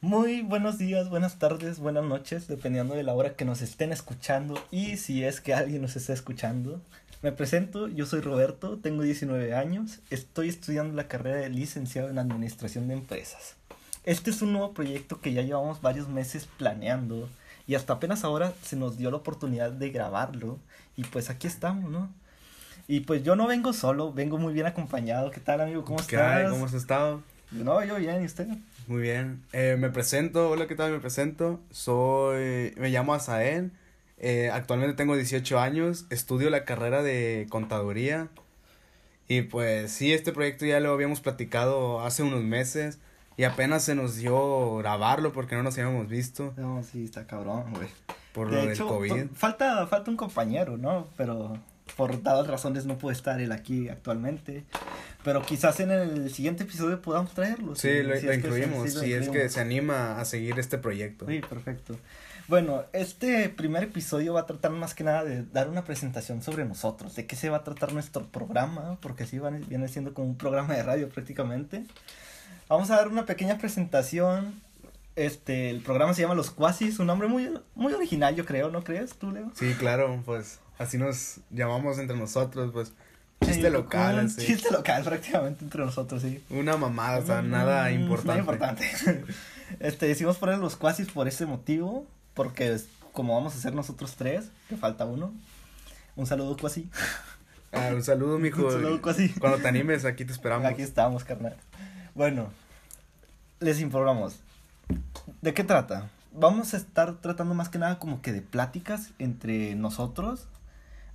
Muy buenos días, buenas tardes, buenas noches, dependiendo de la hora que nos estén escuchando y si es que alguien nos está escuchando. Me presento, yo soy Roberto, tengo 19 años, estoy estudiando la carrera de licenciado en Administración de Empresas. Este es un nuevo proyecto que ya llevamos varios meses planeando y hasta apenas ahora se nos dio la oportunidad de grabarlo y pues aquí estamos, ¿no? Y pues yo no vengo solo, vengo muy bien acompañado. ¿Qué tal, amigo? ¿Cómo ¿Qué estás? hay? ¿Cómo has estado? No, yo bien, ¿y usted? Muy bien. Eh, me presento, hola, ¿qué tal? Me presento. Soy, me llamo Asael. Eh, actualmente tengo 18 años, estudio la carrera de contaduría. Y pues sí, este proyecto ya lo habíamos platicado hace unos meses y apenas se nos dio grabarlo porque no nos habíamos visto No, sí, está cabrón, güey. por de lo hecho, del COVID. falta, falta un compañero, ¿no? Pero por dadas razones no puede estar él aquí actualmente. Pero quizás en el siguiente episodio podamos traerlo. Sí, si- lo, si lo incluimos, si es que se anima a seguir este proyecto. Sí, perfecto. Bueno, este primer episodio va a tratar más que nada de dar una presentación sobre nosotros, de qué se va a tratar nuestro programa, porque así van- viene siendo como un programa de radio prácticamente. Vamos a dar una pequeña presentación. Este, el programa se llama Los Cuasis, un nombre muy, muy original, yo creo, ¿no crees tú, Leo? Sí, claro, pues así nos llamamos entre nosotros, pues chiste local, un. Chiste local prácticamente entre nosotros, sí. Una mamada, o sea, nada importante. Nada importante. este, decidimos poner los cuasis por ese motivo, porque es- como vamos a ser nosotros tres, que falta uno. Un saludo cuasi. Ah, un saludo, mijo. Un saludo cuasi. Cuando te animes, aquí te esperamos. Aquí estamos, carnal. Bueno, les informamos. ¿De qué trata? Vamos a estar tratando más que nada como que de pláticas entre nosotros,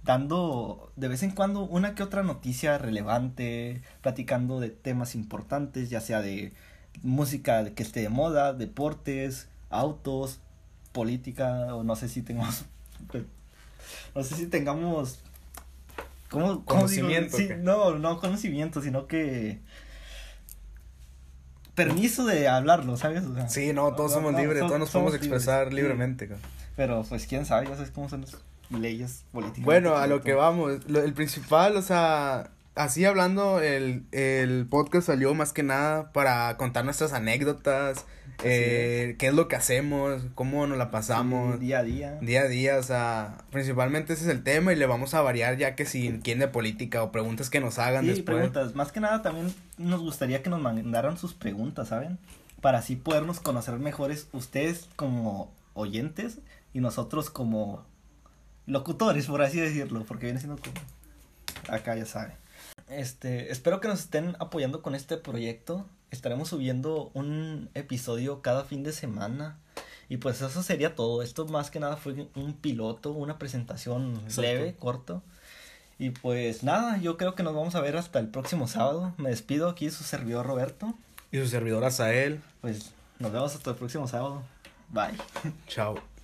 dando de vez en cuando una que otra noticia relevante, platicando de temas importantes, ya sea de música que esté de moda, deportes, autos, política, o no sé si tengamos, no sé si tengamos, ¿cómo, cómo digo? Conocimiento, no, no conocimiento, sino que permiso de hablarlo, ¿sabes? O sea, Sí, no, todos no, somos no, libres, todos nos podemos expresar libres, sí. libremente. cabrón. Pero pues quién sabe, ya sabes cómo son las leyes políticas. Bueno, a lo que vamos, lo- el principal, o sea, así hablando, el, el podcast salió más que nada para contar nuestras anécdotas, eh, qué es lo que hacemos, cómo nos la pasamos. Día a día. Día a día, o sea, principalmente ese es el tema y le vamos a variar ya que si quieren de política o preguntas que nos hagan Sí, después. preguntas. Más que nada también nos gustaría que nos mandaran sus preguntas, ¿saben? Para así podernos conocer mejores ustedes como oyentes y nosotros como locutores, por así decirlo, porque viene siendo como acá ya saben. Este, espero que nos estén apoyando con este proyecto. Estaremos subiendo un episodio cada fin de semana. Y pues eso sería todo. Esto más que nada fue un piloto, una presentación Exacto. leve, corto. Y pues nada, yo creo que nos vamos a ver hasta el próximo sábado. Me despido aquí, su servidor Roberto. Y su servidor Azael, Pues nos vemos hasta el próximo sábado. Bye. chao.